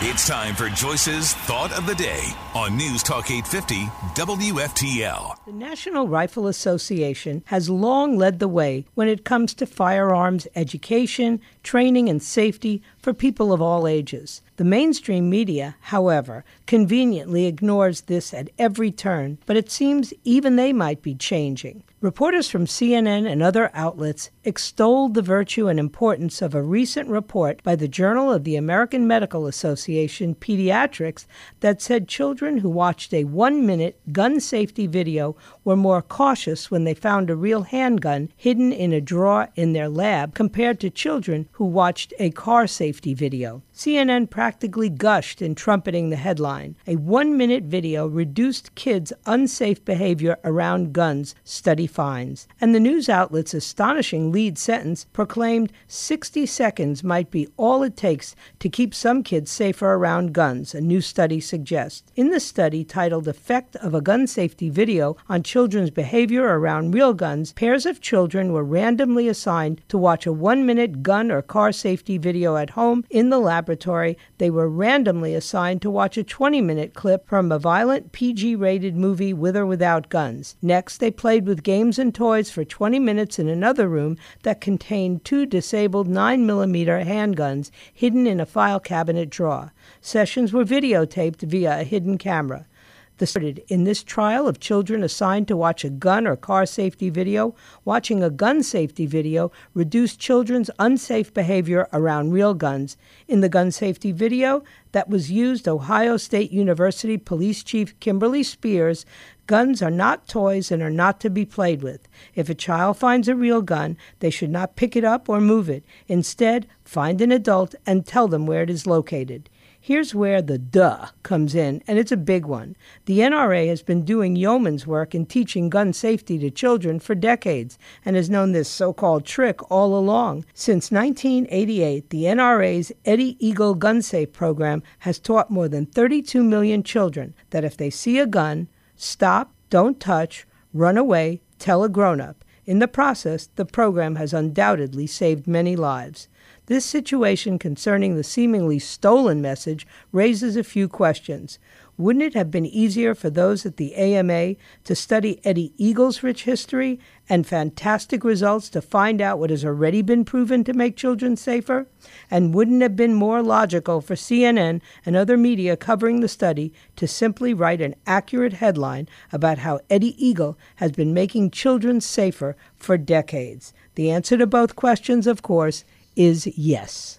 It's time for Joyce's Thought of the Day on News Talk 850 WFTL. The National Rifle Association has long led the way when it comes to firearms education, training, and safety for people of all ages. The mainstream media, however, conveniently ignores this at every turn, but it seems even they might be changing. Reporters from CNN and other outlets extolled the virtue and importance of a recent report by the Journal of the American Medical Association Pediatrics that said children who watched a one minute gun safety video were more cautious when they found a real handgun hidden in a drawer in their lab compared to children who watched a car safety video. CNN practically gushed in trumpeting the headline. A one minute video reduced kids' unsafe behavior around guns, study finds. And the news outlet's astonishing lead sentence proclaimed 60 seconds might be all it takes to keep some kids safer around guns, a new study suggests. In the study titled Effect of a Gun Safety Video on Children's Behavior Around Real Guns, pairs of children were randomly assigned to watch a one minute gun or car safety video at home in the laboratory, they were randomly assigned to watch a 20 minute clip from a violent PG rated movie with or without guns. Next, they played with games and toys for 20 minutes in another room that contained two disabled 9mm handguns hidden in a file cabinet drawer. Sessions were videotaped via a hidden camera the in this trial of children assigned to watch a gun or car safety video, watching a gun safety video reduced children's unsafe behavior around real guns. In the gun safety video that was used, Ohio State University Police Chief Kimberly Spears Guns are not toys and are not to be played with. If a child finds a real gun, they should not pick it up or move it. Instead, find an adult and tell them where it is located. Here's where the duh comes in, and it's a big one. The NRA has been doing yeoman's work in teaching gun safety to children for decades and has known this so called trick all along. Since 1988, the NRA's Eddie Eagle Gun Safe program has taught more than 32 million children that if they see a gun, stop, don't touch, run away, tell a grown up. In the process, the program has undoubtedly saved many lives. This situation concerning the seemingly stolen message raises a few questions. Wouldn't it have been easier for those at the AMA to study Eddie Eagle's rich history and fantastic results to find out what has already been proven to make children safer? And wouldn't it have been more logical for CNN and other media covering the study to simply write an accurate headline about how Eddie Eagle has been making children safer for decades? The answer to both questions, of course, is yes.